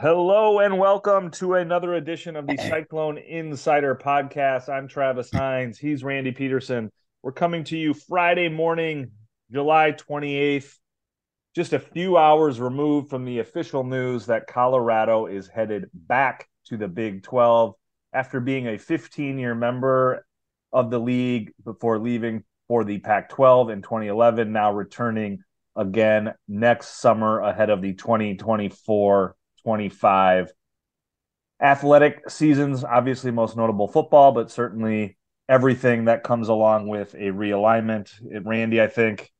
Hello and welcome to another edition of the Cyclone Insider Podcast. I'm Travis Hines. He's Randy Peterson. We're coming to you Friday morning, July 28th, just a few hours removed from the official news that Colorado is headed back to the Big 12 after being a 15 year member of the league before leaving for the Pac 12 in 2011, now returning again next summer ahead of the 2024 25 athletic seasons. Obviously, most notable football, but certainly everything that comes along with a realignment. Randy, I think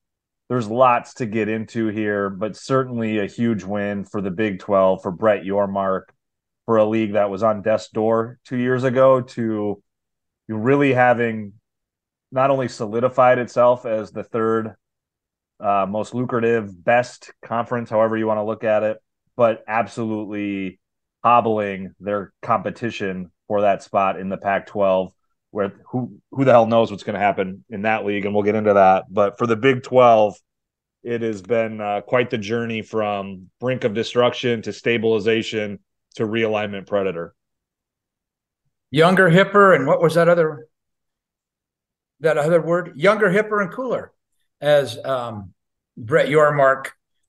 there's lots to get into here, but certainly a huge win for the Big 12 for Brett Yormark for a league that was on death's door two years ago to really having not only solidified itself as the third uh, most lucrative, best conference, however you want to look at it, but absolutely hobbling their competition for that spot in the Pac 12 where who who the hell knows what's going to happen in that league, and we'll get into that. But for the Big Twelve, it has been uh, quite the journey from brink of destruction to stabilization to realignment predator. Younger, hipper, and what was that other that other word? Younger, hipper, and cooler, as um, Brett Yormark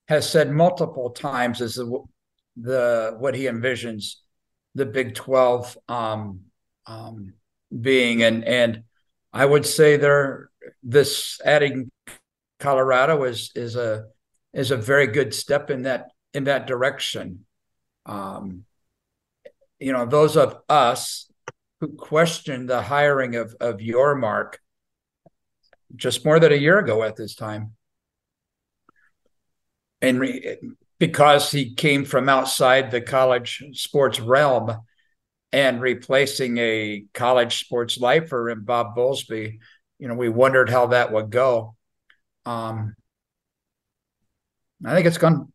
has said multiple times, is the, the what he envisions the Big Twelve um, um, being, and and I would say there this adding Colorado is is a is a very good step in that in that direction. Um, you know, those of us who questioned the hiring of of Yormark just more than a year ago at this time, and re- because he came from outside the college sports realm and replacing a college sports lifer in Bob Bowlesby, you know, we wondered how that would go. Um, I think it's gone.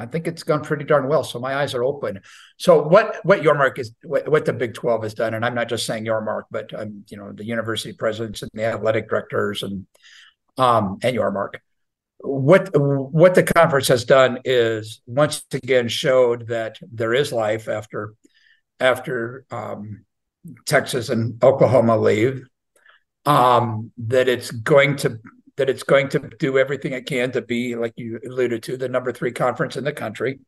I think it's gone pretty darn well. So my eyes are open. So what what Yormark is what, what the Big Twelve has done, and I'm not just saying Yormark, but um, you know the university presidents and the athletic directors and um, and Yormark. What what the conference has done is once again showed that there is life after after um, Texas and Oklahoma leave. Um, that it's going to that it's going to do everything it can to be, like you alluded to, the number three conference in the country.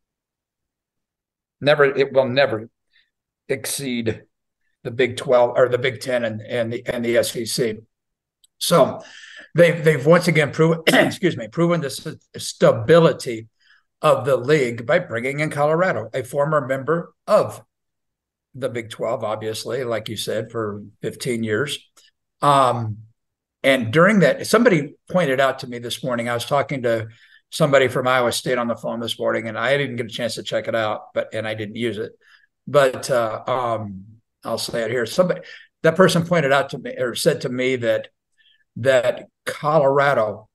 Never, it will never exceed the Big Twelve or the Big Ten and and the and the SEC. So they've they've once again proven, excuse me, proven the stability of the league by bringing in Colorado, a former member of the Big 12, obviously, like you said, for 15 years. Um, and during that, somebody pointed out to me this morning, I was talking to somebody from Iowa State on the phone this morning, and I didn't get a chance to check it out, but and I didn't use it. But uh, um, I'll say it here. Somebody that person pointed out to me or said to me that that Colorado,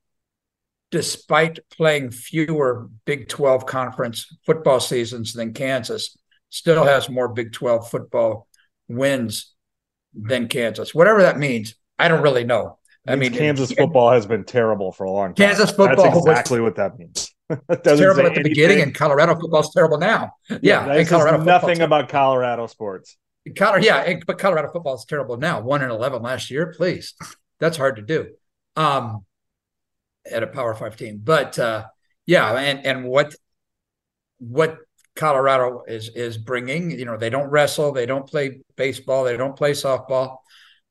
despite playing fewer Big 12 conference football seasons than Kansas, still has more Big 12 football wins than Kansas. Whatever that means, I don't really know. I mean, Kansas football has been terrible for a long time. Kansas football That's exactly what that means. terrible at the anything. beginning, and Colorado football is terrible now. Yeah, yeah Colorado nothing about Colorado sports. Colorado, yeah, but Colorado football is terrible now. One and eleven last year. Please, that's hard to do. Um, at a Power Five team, but uh, yeah, and and what what Colorado is is bringing. You know, they don't wrestle, they don't play baseball, they don't play softball.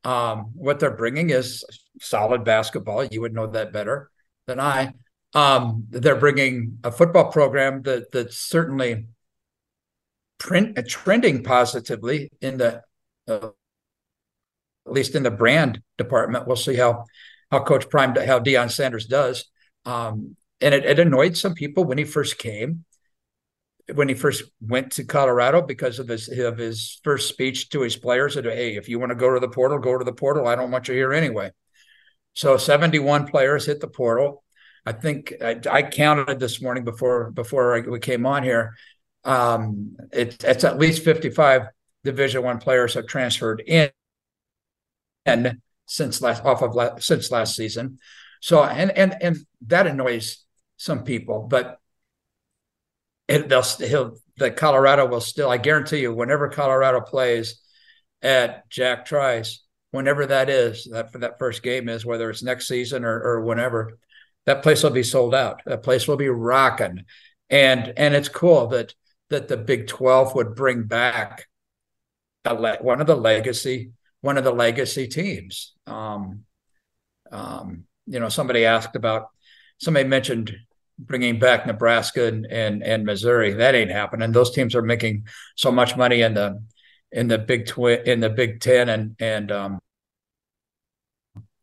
Um, what they're bringing is solid basketball. You would know that better than I. Um, they're bringing a football program that that's certainly print, uh, trending positively in the uh, at least in the brand department. We'll see how how Coach Prime how Deion Sanders does. Um, and it, it annoyed some people when he first came when he first went to Colorado because of his of his first speech to his players that "Hey, if you want to go to the portal, go to the portal. I don't want you here anyway." So 71 players hit the portal. I think I, I counted this morning before before we came on here. Um, it, it's at least 55 Division One players have transferred in, and since last off of since last season. So and and and that annoys some people, but it, they'll he'll the Colorado will still. I guarantee you, whenever Colorado plays at Jack Trice, whenever that is, that for that first game is, whether it's next season or, or whenever, that place will be sold out. That place will be rocking, and and it's cool that that the Big Twelve would bring back a, one of the legacy one of the legacy teams. Um, um, you know, somebody asked about somebody mentioned bringing back Nebraska and, and and Missouri. That ain't happening. Those teams are making so much money in the in the Big Twi- in the Big Ten and and um,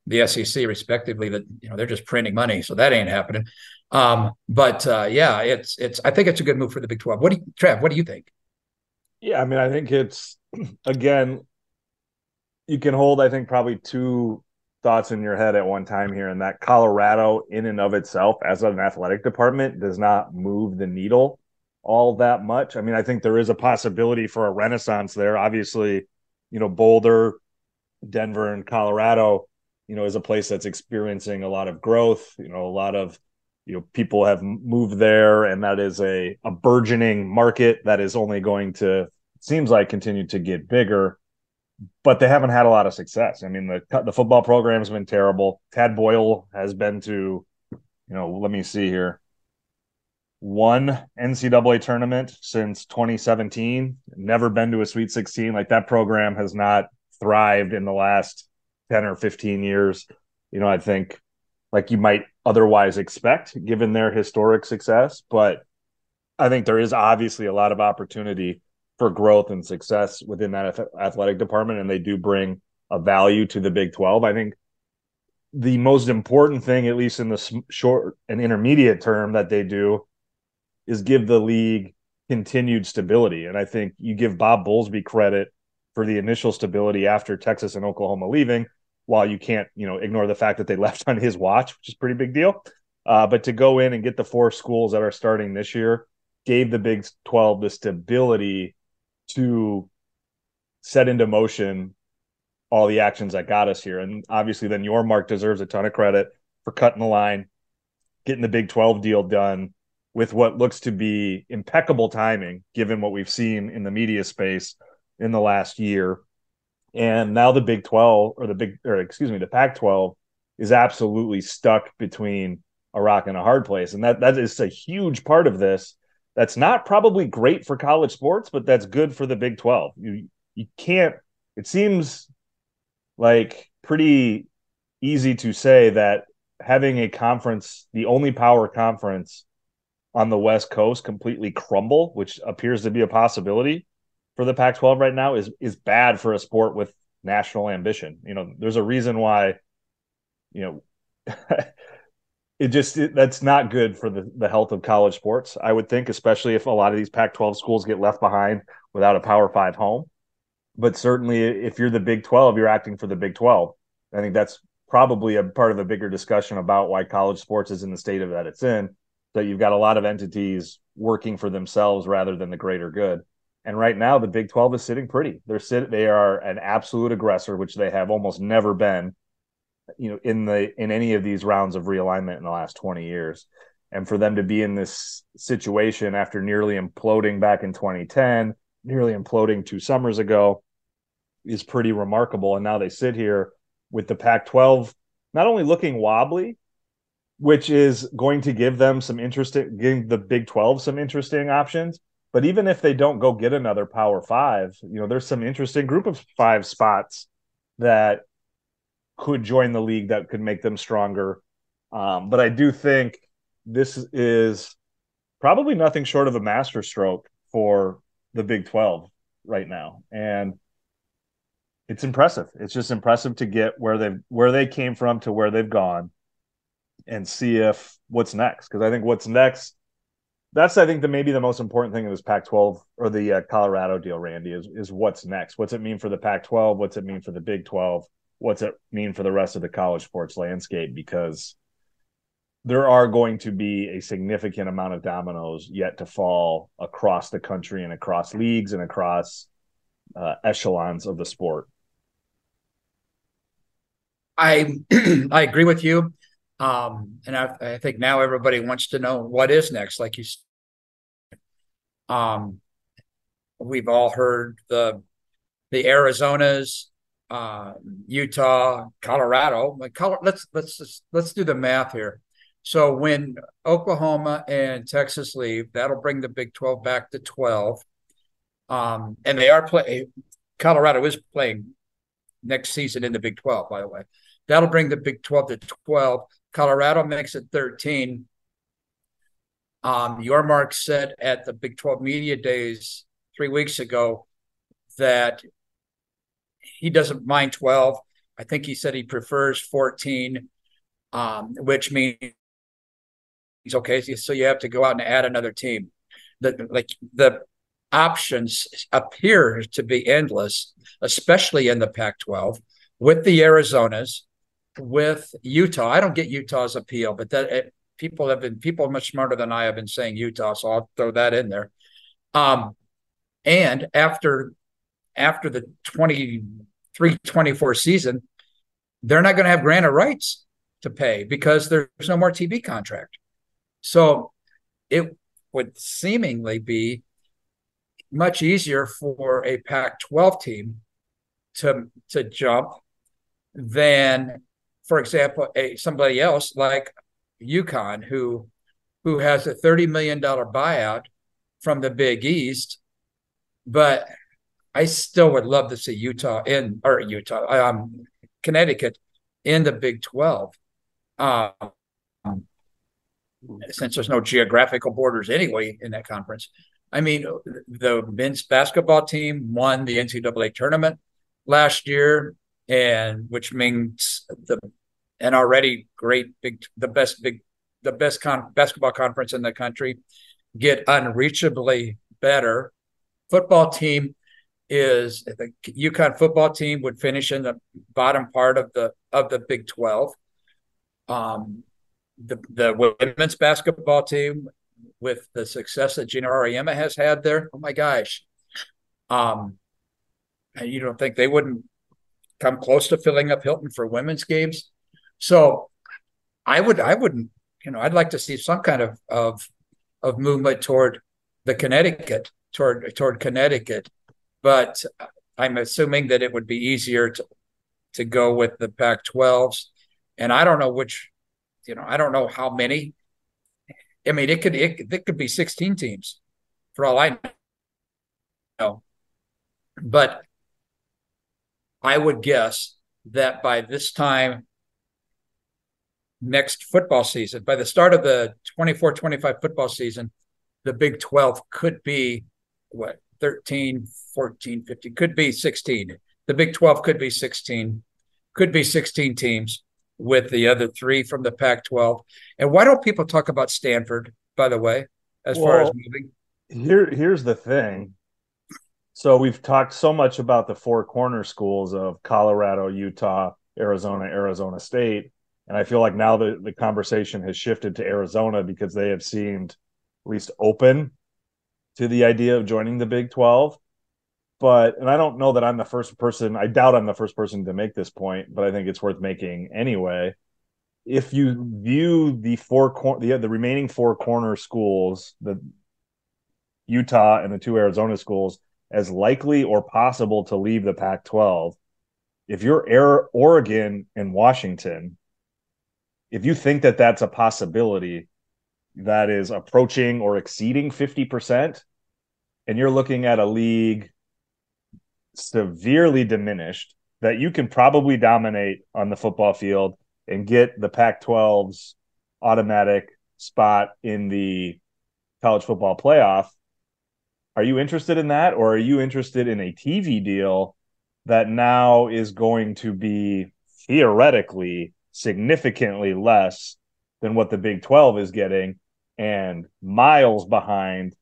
the SEC respectively. That you know they're just printing money, so that ain't happening. Um, but uh, yeah, it's it's. I think it's a good move for the Big Twelve. What do you, Trev? What do you think? Yeah, I mean, I think it's again. You can hold, I think, probably two thoughts in your head at one time here, and that Colorado, in and of itself, as an athletic department, does not move the needle all that much. I mean, I think there is a possibility for a renaissance there. Obviously, you know, Boulder, Denver, and Colorado, you know, is a place that's experiencing a lot of growth. You know, a lot of you know people have moved there, and that is a a burgeoning market that is only going to seems like continue to get bigger but they haven't had a lot of success. I mean, the the football program has been terrible. Tad Boyle has been to, you know, let me see here, one NCAA tournament since 2017. Never been to a Sweet 16. Like that program has not thrived in the last 10 or 15 years. You know, I think like you might otherwise expect given their historic success, but I think there is obviously a lot of opportunity for growth and success within that athletic department, and they do bring a value to the Big 12. I think the most important thing, at least in the short and intermediate term, that they do is give the league continued stability. And I think you give Bob Bowlesby credit for the initial stability after Texas and Oklahoma leaving, while you can't, you know, ignore the fact that they left on his watch, which is pretty big deal. Uh, but to go in and get the four schools that are starting this year gave the Big 12 the stability to set into motion all the actions that got us here. And obviously, then Yormark deserves a ton of credit for cutting the line, getting the Big 12 deal done with what looks to be impeccable timing, given what we've seen in the media space in the last year. And now the Big 12 or the big, or excuse me, the Pac 12 is absolutely stuck between a rock and a hard place. And that, that is a huge part of this that's not probably great for college sports, but that's good for the Big 12. You you can't it seems like pretty easy to say that having a conference, the only power conference on the West Coast completely crumble, which appears to be a possibility for the Pac-12 right now is is bad for a sport with national ambition. You know, there's a reason why you know it just it, that's not good for the, the health of college sports i would think especially if a lot of these pac 12 schools get left behind without a power five home. But certainly if you're the big 12 you're acting for the big 12 i think that's probably a part of a bigger discussion about why college sports is in the state of that it's in that you've got a lot of entities working for themselves rather than the greater good. And right now the big 12 is sitting pretty. They're sit they are an absolute aggressor which they have almost never been you know in the in any of these rounds of realignment in the last 20 years. And for them to be in this situation after nearly imploding back in 2010 nearly imploding two summers ago is pretty remarkable. And now they sit here with the Pac 12 not only looking wobbly which is going to give them some interesting giving the Big 12 some interesting options. But even if they don't go get another power 5 you know there's some interesting group of 5 spots that could join the league that could make them stronger. Um, but I do think this is probably nothing short of a masterstroke for the Big 12 right now. And it's impressive. It's just impressive to get where they where they came from to where they've gone and see if what's next. Because I think what's next, that's I think the maybe the most important thing of this Pac-12 or the uh, Colorado deal, Randy, is is what's next. What's it mean for the Pac-12? What's it mean for the Big 12? What's it mean for the rest of the college sports landscape because there are going to be a significant amount of dominoes yet to fall across the country and across leagues and across uh, echelons of the sport. I I agree with you, um, and I, I, think now everybody wants to know what is next. Like you, Um, we've all heard the the Arizonas, uh, Utah, Colorado. Let's let's just, let's do the math here. So when Oklahoma and Texas leave, that'll bring the Big Twelve back to twelve. Um, and they are playing. Colorado is playing next season in the Big Twelve, by the way. That'll bring the Big Twelve to twelve. Colorado makes it thirteen. Um, Yormark said at the Big 12 Media Days three weeks ago that he doesn't mind 12. I think he said he prefers 14, um, which means he's okay. So you have to go out and add another team. The like the options appear to be endless, especially in the Pac-12 with the Arizonas, with Utah. I don't get Utah's appeal, but that it, people have been people much smarter than I have been saying Utah, so I'll throw that in there. Um, and after after the 23 24 season, they're not going to have granted rights to pay because there's no more TV contract. So it would seemingly be much easier for a Pac 12 team to to jump than, for example, a somebody else like UConn who who has a $30 million buyout from the Big East. But I still would love to see Utah in or Utah, um, Connecticut in the Big 12. Um, since there's no geographical borders anyway in that conference. I mean, the men's basketball team won the NCAA tournament last year, and which means the an already great big the best big the best con- basketball conference in the country get unreachably better football team is the UConn football team would finish in the bottom part of the of the Big 12 um, the the women's basketball team with the success that Geno Auriemma has had there oh my gosh. Um and you don't think they wouldn't come close to filling up Hilton for women's games? So I would I wouldn't you know I'd like to see some kind of of of movement toward the Connecticut toward toward Connecticut, but I'm assuming that it would be easier to to go with the Pac-12s, and I don't know which you know I don't know how many. I mean, it could it, it could be 16 teams for all I know, but I would guess that by this time next football season, by the start of the 24 25 football season, the Big 12 could be what 13, 14, 15, could be 16. The Big 12 could be 16, could be 16 teams with the other three from the Pac 12. And why don't people talk about Stanford, by the way, as well, far as moving? Here, here's the thing. So we've talked so much about the four corner schools of Colorado, Utah, Arizona, Arizona State and I feel like now the, the conversation has shifted to Arizona because they have seemed at least open to the idea of joining the Big 12. But, and I don't know that I'm the first person, I doubt I'm the first person to make this point, but I think it's worth making anyway. If you view the four cor- the, the remaining four corner schools, the Utah and the two Arizona schools, as likely or possible to leave the Pac 12, if you're Air, Oregon and Washington, if you think that that's a possibility that is approaching or exceeding 50%, and you're looking at a league severely diminished that you can probably dominate on the football field and get the Pac 12's automatic spot in the college football playoff. Are you interested in that, or are you interested in a TV deal that now is going to be theoretically significantly less than what the Big 12 is getting and miles behind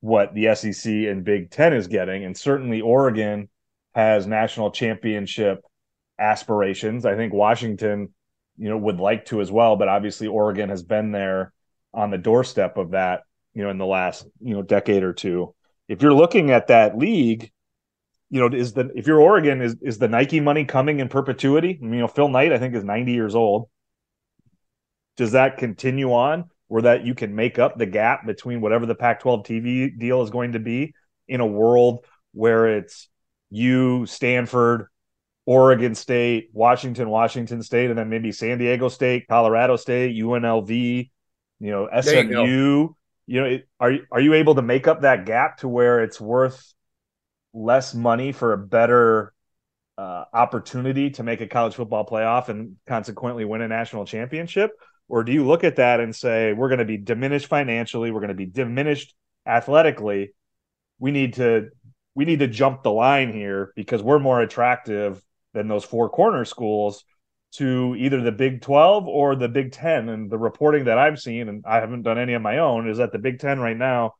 what the SEC and Big 10 is getting. And certainly Oregon has national championship aspirations. I think Washington, you know, would like to as well, but obviously Oregon has been there on the doorstep of that, you know, in the last, you know, decade or two. If you're looking at that league, you know, is the if you're Oregon, is is the Nike money coming in perpetuity? I mean, you know, Phil Knight, I think, is 90 years old. Does that continue on? Where that you can make up the gap between whatever the Pac 12 TV deal is going to be in a world where it's you, Stanford, Oregon State, Washington, Washington State, and then maybe San Diego State, Colorado State, UNLV, you know, SMU. You, you, know, are are you able to make up that gap to where it's worth less money for a better uh, opportunity to make a college football playoff and consequently win a national championship? Or do you look at that and say we're going to be diminished financially, we're going to be diminished athletically? We need to we need to jump the line here because we're more attractive than those four corner schools to either the Big 12 or the Big 10. And the reporting that I've seen, and I haven't done any of my own, is that the Big 10 right now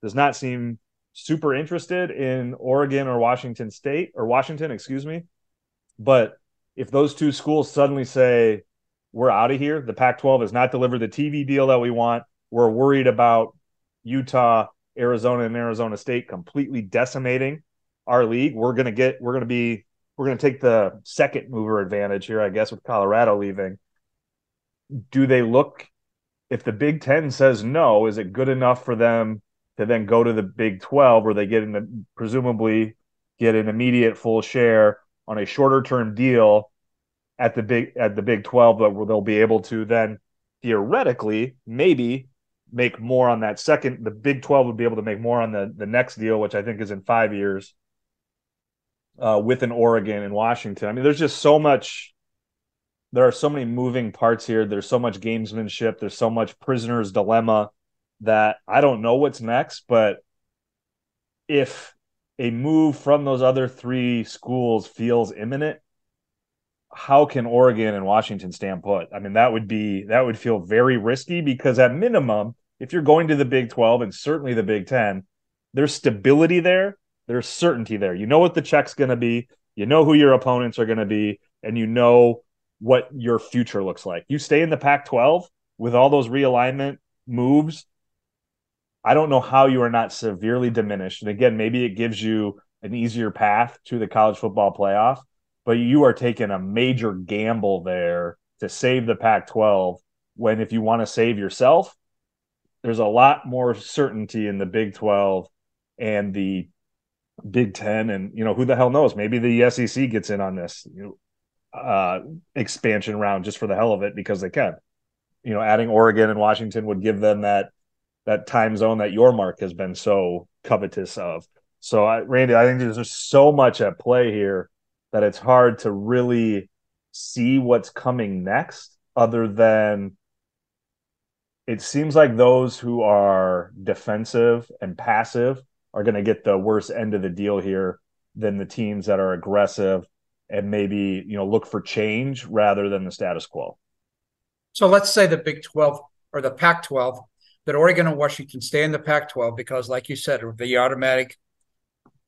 does not seem super interested in Oregon or Washington State or Washington, excuse me. But if those two schools suddenly say, we're out of here, the Pac 12 has not delivered the TV deal that we want, we're worried about Utah, Arizona, and Arizona State completely decimating our league, we're going to get, we're going to be we're going to take the second mover advantage here, I guess, with Colorado leaving. Do they look, if the Big Ten says no, is it good enough for them to then go to the Big 12 where they get in presumably get an immediate full share on a shorter term deal at the big at the Big 12 where they'll be able to then theoretically maybe make more on that second the Big 12 would be able to make more on the the next deal which I think is in 5 years uh, with an Oregon and Washington. I mean, there's just so much. There are so many moving parts here. There's so much gamesmanship. There's so much prisoner's dilemma that I don't know what's next. But if a move from those other three schools feels imminent, how can Oregon and Washington stand put? I mean, that would be that would feel very risky because at minimum, if you're going to the Big 12 and certainly the Big 10, there's stability there there's certainty there. You know what the check's going to be. You know who your opponents are going to be, and you know what your future looks like. You stay in the Pac 12 with all those realignment moves. I don't know how you are not severely diminished. And again, maybe it gives you an easier path to the college football playoff, but you are taking a major gamble there to save the Pac 12 when if you want to save yourself, there's a lot more certainty in the Big 12 and the Big Ten, and you know who the hell knows? Maybe the SEC gets in on this uh, expansion round just for the hell of it because they can. You know, adding Oregon and Washington would give them that that time zone that Yormark has been so covetous of. So, I, Randy, I think there's just so much at play here that it's hard to really see what's coming next, other than it seems like those who are defensive and passive are going to get the worst end of the deal here than the teams that are aggressive and maybe you know look for change rather than the status quo. So let's say the Big 12 or the Pac 12 that Oregon and Washington stay in the Pac 12 because, like you said, the automatic,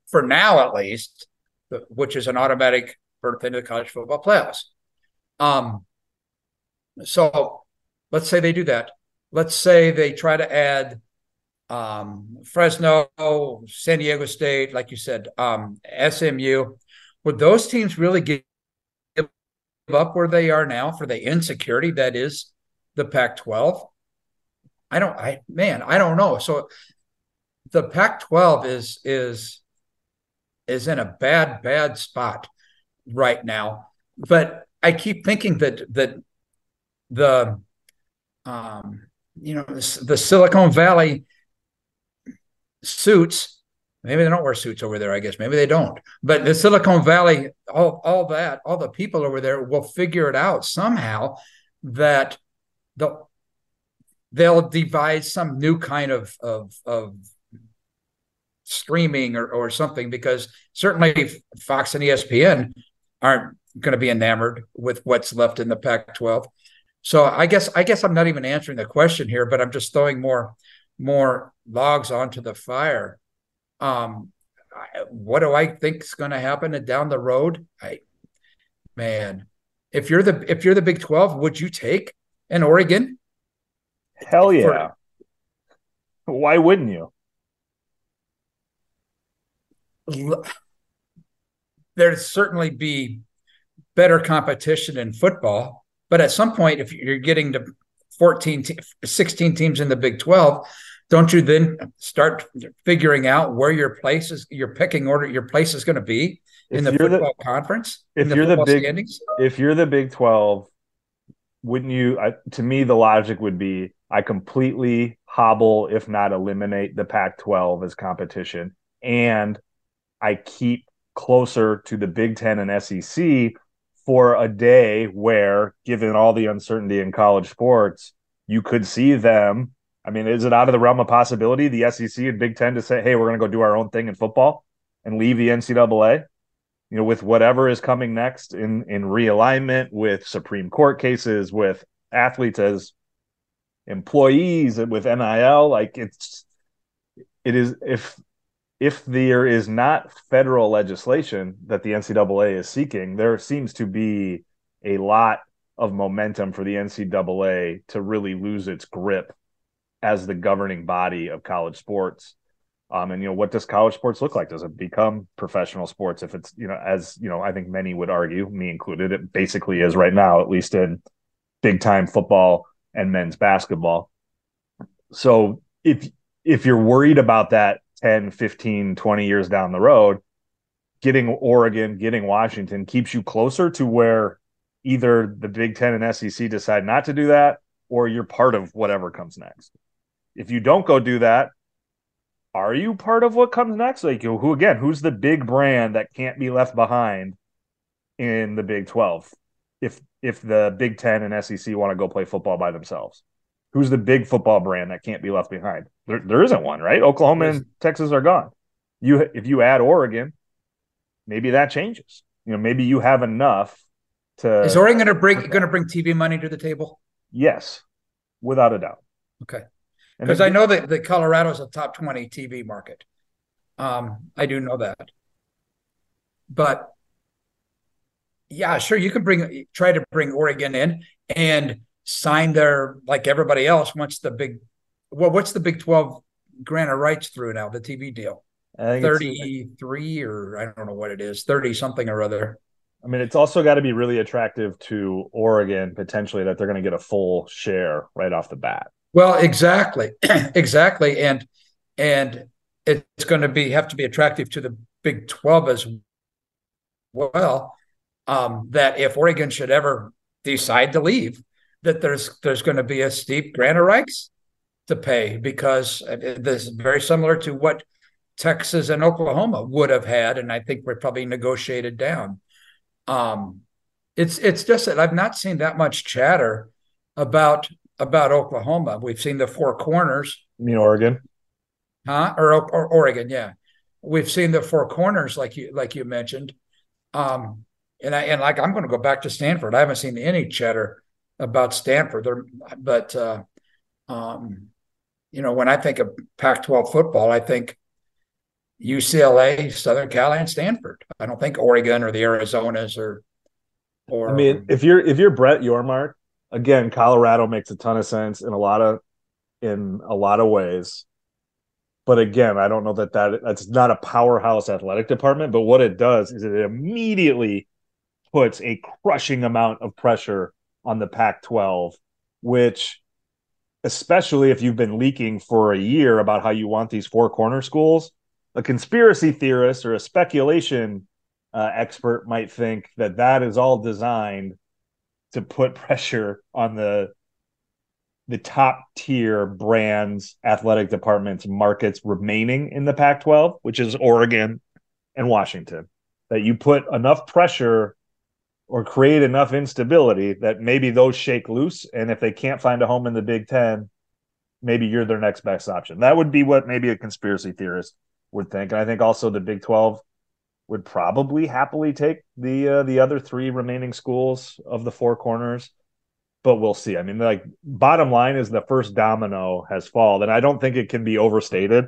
for now at least, which is an automatic berth into the college football playoffs. Um, so let's say they do that. Let's say they try to add um, Fresno, San Diego State, like you said, um, SMU. Would those teams really give up where they are now for the insecurity that is the Pac-12? I don't. I man, I don't know. So the Pac-12 is is is in a bad bad spot right now. But I keep thinking that that the um, you know the Silicon Valley suits. Maybe they don't wear suits over there. I guess maybe they don't. But the Silicon Valley, all all that, all the people over there will figure it out somehow that the they'll devise some new kind of of, of streaming or, or something because certainly Fox and ESPN aren't going to be enamored with what's left in the Pac-12. So I guess I guess I'm not even answering the question here, but I'm just throwing more more logs onto the fire. Um, what do I think is going to happen down the road? I, man, if you're the if you're the Big Twelve, would you take an Oregon? Hell yeah! For, Why wouldn't you? There'd certainly be better competition in football, but at some point, if you're getting to 14, 16 teams in the Big 12, don't you then start figuring out where your place is, your picking order, your place is going to be in the football the, conference? If the you're the big, standings? if you're the Big 12, wouldn't you? I, to me, the logic would be I completely hobble, if not eliminate, the Pac 12 as competition. And I keep closer to the Big Ten and SEC for a day where, given all the uncertainty in college sports, you could see them. I mean, is it out of the realm of possibility the SEC and Big Ten to say, hey, we're going to go do our own thing in football and leave the NCAA? You know, with whatever is coming next in in realignment, with Supreme Court cases, with athletes as employees, with NIL, like it's it is if if there is not federal legislation that the NCAA is seeking, there seems to be a lot of momentum for the NCAA to really lose its grip as the governing body of college sports. Um, and you know, what does college sports look like? Does it become professional sports? If it's you know, as you know, I think many would argue, me included, it basically is right now, at least in big time football and men's basketball. So if if you're worried about that 10, 15, 20 years down the road, getting Oregon, getting Washington keeps you closer to where either the Big Ten and SEC decide not to do that, or you're part of whatever comes next. If you don't go do that, are you part of what comes next? Like who again? Who's the big brand that can't be left behind in the Big Twelve? If if the Big Ten and SEC want to go play football by themselves, who's the big football brand that can't be left behind? There, there isn't one, right? Oklahoma and Texas are gone. You if you add Oregon, maybe that changes. You know, maybe you have enough to. Is Oregon going to bring going to bring TV money to the table? Yes, without a doubt. Okay, because I know that the Colorado is a top twenty TV market. Um, I do know that, but yeah, sure, you can bring try to bring Oregon in and sign their like everybody else once the big well what's the big 12 grant of rights through now the tv deal? 33 or i don't know what it is 30 something or other. I mean it's also got to be really attractive to oregon potentially that they're going to get a full share right off the bat. Well exactly exactly and and it's going to be have to be attractive to the big 12 as well um, that if oregon should ever decide to leave that there's there's going to be a steep grant of rights to pay because this is very similar to what Texas and Oklahoma would have had, and I think we're probably negotiated down. Um, it's it's just that I've not seen that much chatter about about Oklahoma. We've seen the four corners. You mean Oregon? Huh? Or, or Oregon? Yeah, we've seen the four corners, like you like you mentioned. Um, and I and like I'm going to go back to Stanford. I haven't seen any chatter about Stanford. There, but uh, um, you know, when I think of Pac-12 football, I think UCLA, Southern Cal, and Stanford. I don't think Oregon or the Arizonas or. Or I mean, if you're if you're Brett Yormark, again, Colorado makes a ton of sense in a lot of in a lot of ways. But again, I don't know that, that that's not a powerhouse athletic department. But what it does is it immediately puts a crushing amount of pressure on the Pac 12, which, especially if you've been leaking for a year about how you want these four corner schools, a conspiracy theorist or a speculation uh, expert might think that that is all designed to put pressure on the the top tier brands, athletic departments, markets remaining in the Pac 12, which is Oregon and Washington. That you put enough pressure or create enough instability that maybe those shake loose. And if they can't find a home in the Big Ten, maybe you're their next best option. That would be what maybe a conspiracy theorist would think. And I think also the Big 12 would probably happily take the uh, the other three remaining schools of the four corners. But we'll see. I mean, like bottom line is the first domino has fallen, and I don't think it can be overstated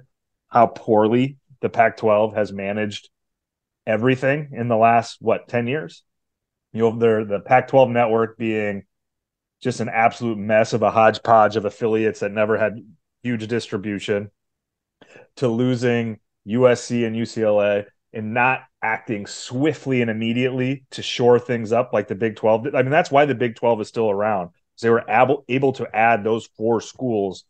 how poorly the Pac-12 has managed everything in the last what 10 years you know, the Pac-12 network being just an absolute mess of a hodgepodge of affiliates that never had huge distribution, to losing USC and UCLA and not acting swiftly and immediately to shore things up like the Big 12 I mean, that's why the Big 12 is still around. They were able able to add those four schools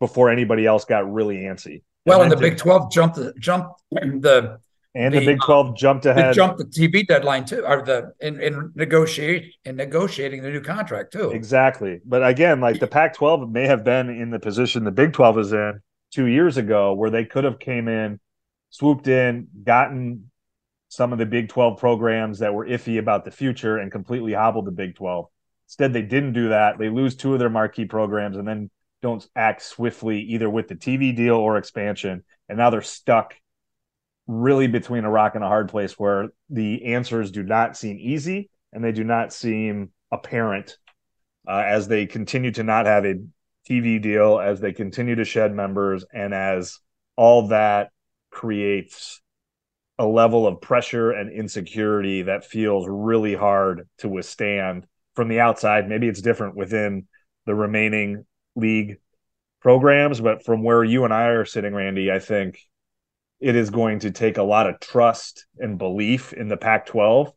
before anybody else got really antsy. Well, and, and the Big Twelve jumped the jumped the and the, the Big Twelve jumped ahead. Jumped the TV deadline too, or the in, in negotiate in negotiating the new contract too. Exactly, but again, like the Pac-12 may have been in the position the Big Twelve is in two years ago, where they could have came in, swooped in, gotten some of the Big 12 programs that were iffy about the future and completely hobbled the Big 12. Instead, they didn't do that. They lose two of their marquee programs and then don't act swiftly either with the TV deal or expansion. And now they're stuck really between a rock and a hard place where the answers do not seem easy and they do not seem apparent uh, as they continue to not have a TV deal, as they continue to shed members, and as all that creates a level of pressure and insecurity that feels really hard to withstand from the outside. Maybe it's different within the remaining league programs, but from where you and I are sitting, Randy, I think it is going to take a lot of trust and belief in the Pac 12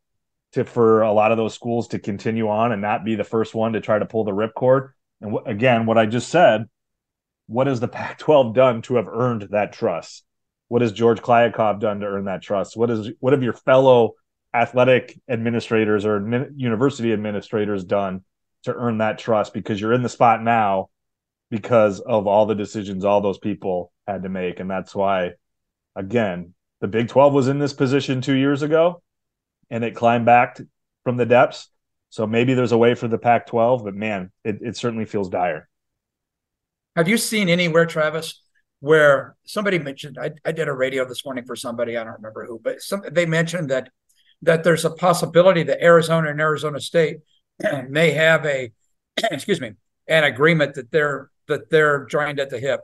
to for a lot of those schools to continue on and not be the first one to try to pull the ripcord. And again, what I just said, what has the Pac 12 done to have earned that trust? What has George Kliavkoff done to earn that trust? What is what have your fellow athletic administrators or university administrators done to earn that trust? Because you're in the spot now because of all the decisions all those people had to make, and that's why, again, the Big Twelve was in this position two years ago, and it climbed back from the depths. So maybe there's a way for the Pac 12, but man, it, it certainly feels dire. Have you seen anywhere, Travis, where somebody mentioned I, I did a radio this morning for somebody I don't remember who, but some they mentioned that that there's a possibility that Arizona and Arizona State may have a excuse me an agreement that they're that they're joined at the hip.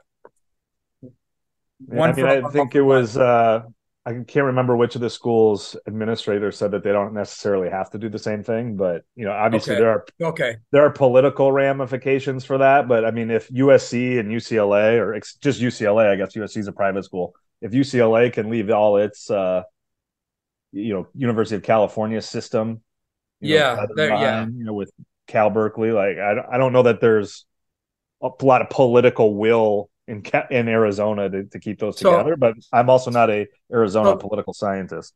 Yeah, I mean, I think it was uh, I can't remember which of the schools administrators said that they don't necessarily have to do the same thing, but you know, obviously okay. there are okay there are political ramifications for that. But I mean, if USC and UCLA or ex- just UCLA, I guess USC is a private school. If UCLA can leave all its, uh, you know, University of California system, yeah, know, yeah, you know, with Cal Berkeley, like I I don't know that there's a lot of political will in in Arizona to, to keep those so, together. But I'm also not a Arizona so, political scientist.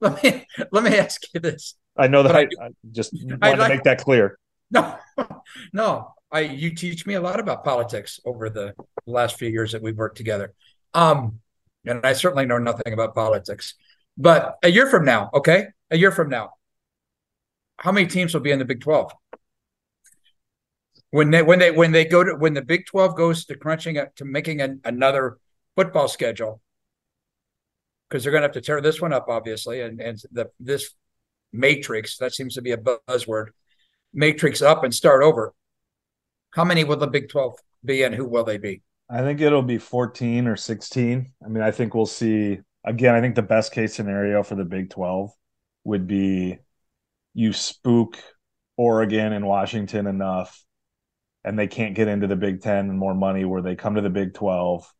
Let me let me ask you this. I know that I, I, just wanted like, to make that clear. No, no. I you teach me a lot about politics over the last few years that we've worked together. Um, and I certainly know nothing about politics. But a year from now, okay, a year from now, how many teams will be in the Big Twelve? When they when they when they go to when the Big Twelve goes to crunching it to making an, another football schedule because they're going to have to tear this one up, obviously, and and the this matrix that seems to be a buzzword matrix up and start over. How many will the Big Twelve be, and who will they be? I think it'll be fourteen or sixteen. I mean, I think we'll see again. I think the best case scenario for the Big Twelve would be you spook Oregon and Washington enough and they can't get into the Big Ten and more money where they come to the Big 12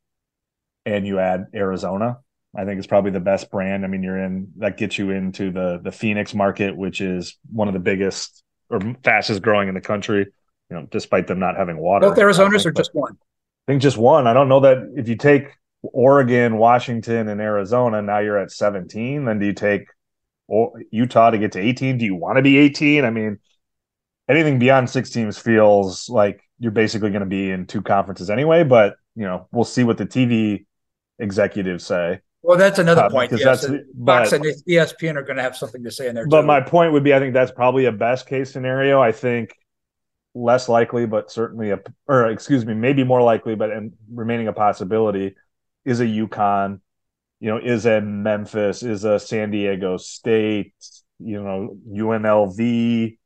and you add Arizona. I think it's probably the best brand. I mean, you're in that gets you into the the Phoenix market, which is one of the biggest or fastest growing in the country. You know, despite them not having water. Both Arizonas are just one. I think just one. I don't know that if you take Oregon, Washington, and Arizona, now you're at 17. Then do you take Utah to get to 18? Do you want to be 18? I mean, anything beyond six teams feels like you're basically going to be in two conferences anyway. But you know, we'll see what the TV executives say. Well, that's another uh, point. Yes, that's, Fox and ESPN are going to have something to say in there. But too. my point would be, I think that's probably a best case scenario. I think less likely, but certainly a, or excuse me, maybe more likely, but and remaining a possibility is a UConn, you know, is a Memphis, is a San Diego State, you know, UNLV,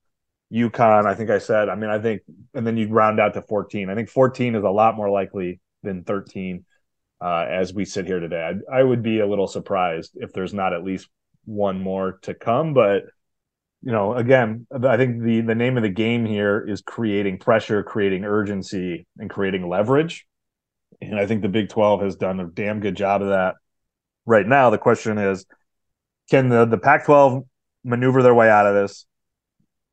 UConn, I think I said. I mean, I think, and then you round out to 14. I think 14 is a lot more likely than 13 uh, as we sit here today. I, I, would be a little surprised if there's not at least one more to come. But, you know, again, I think the, the name of the game here is creating pressure, creating urgency, and creating leverage. And I think the Big 12 has done a damn good job of that right now. The question is, can the, the Pac 12 maneuver their way out of this?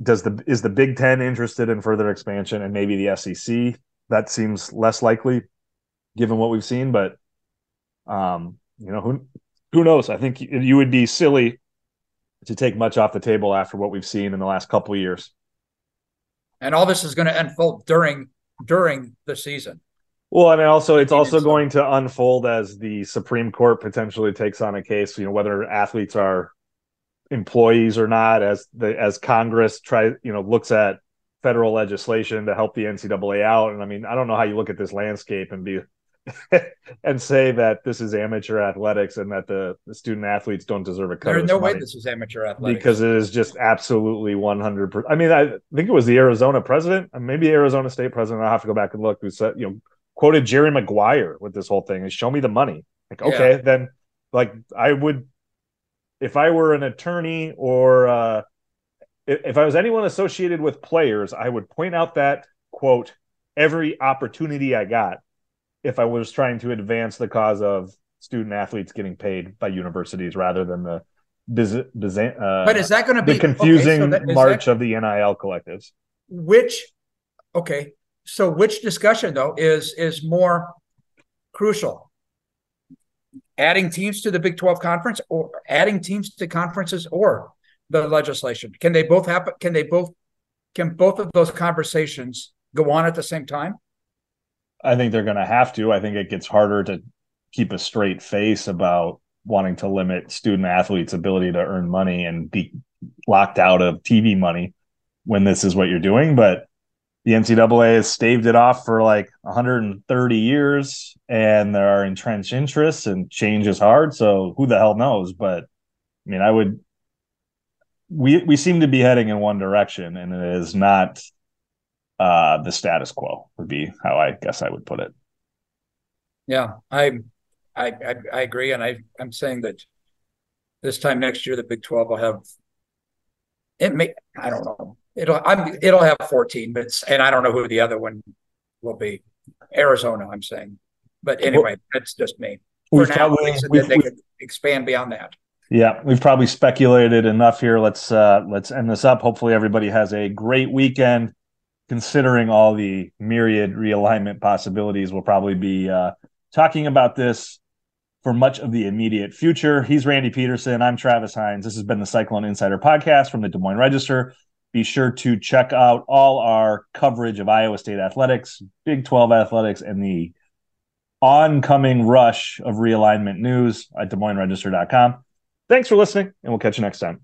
Does the is the Big Ten interested in further expansion and maybe the SEC? That seems less likely, given what we've seen. But um, you know who who knows? I think you would be silly to take much off the table after what we've seen in the last couple of years. And all this is going to unfold during during the season. Well, and also it's also going to unfold as the Supreme Court potentially takes on a case, you know, whether athletes are employees or not, as the as Congress try, you know, looks at federal legislation to help the NCAA out. And I mean, I don't know how you look at this landscape and be and say that this is amateur athletics and that the, the student athletes don't deserve a cut. There's no way this is amateur athletics because it is just absolutely 100. percent I mean, I think it was the Arizona president, maybe Arizona State president. I'll have to go back and look. Who said, you know, quoted Jerry Maguire with this whole thing and show me the money. Like, okay, yeah. then like I would, if I were an attorney or uh, if, if I was anyone associated with players, I would point out that quote every opportunity I got if I was trying to advance the cause of student athletes getting paid by universities rather than the biz, biz, uh, but is that going to be the confusing okay, so that, march that, of the NIL collectives? Which okay, so which discussion though is is more crucial? Adding teams to the Big 12 conference or adding teams to conferences or the legislation? Can they both happen? Can they both can both of those conversations go on at the same time? I think they're going to have to. I think it gets harder to keep a straight face about wanting to limit student athletes' ability to earn money and be locked out of TV money when this is what you're doing. But the NCAA has staved it off for like 130 years, and there are entrenched interests, and change is hard. So who the hell knows? But I mean, I would. We we seem to be heading in one direction, and it is not uh, the status quo would be how I guess I would put it. Yeah, I, I, I, I agree, and I, I'm saying that this time next year, the Big Twelve will have. It may, I don't know. It'll, I'm, it'll have 14, but and I don't know who the other one will be. Arizona, I'm saying, but anyway, well, that's just me. For now, probably, we've, they could expand beyond that. Yeah, we've probably speculated enough here. Let's uh, let's end this up. Hopefully, everybody has a great weekend considering all the myriad realignment possibilities, we'll probably be uh, talking about this for much of the immediate future. He's Randy Peterson. I'm Travis Hines. This has been the Cyclone Insider podcast from the Des Moines Register. Be sure to check out all our coverage of Iowa State athletics, Big 12 athletics, and the oncoming rush of realignment news at Des Moines Register.com. Thanks for listening, and we'll catch you next time.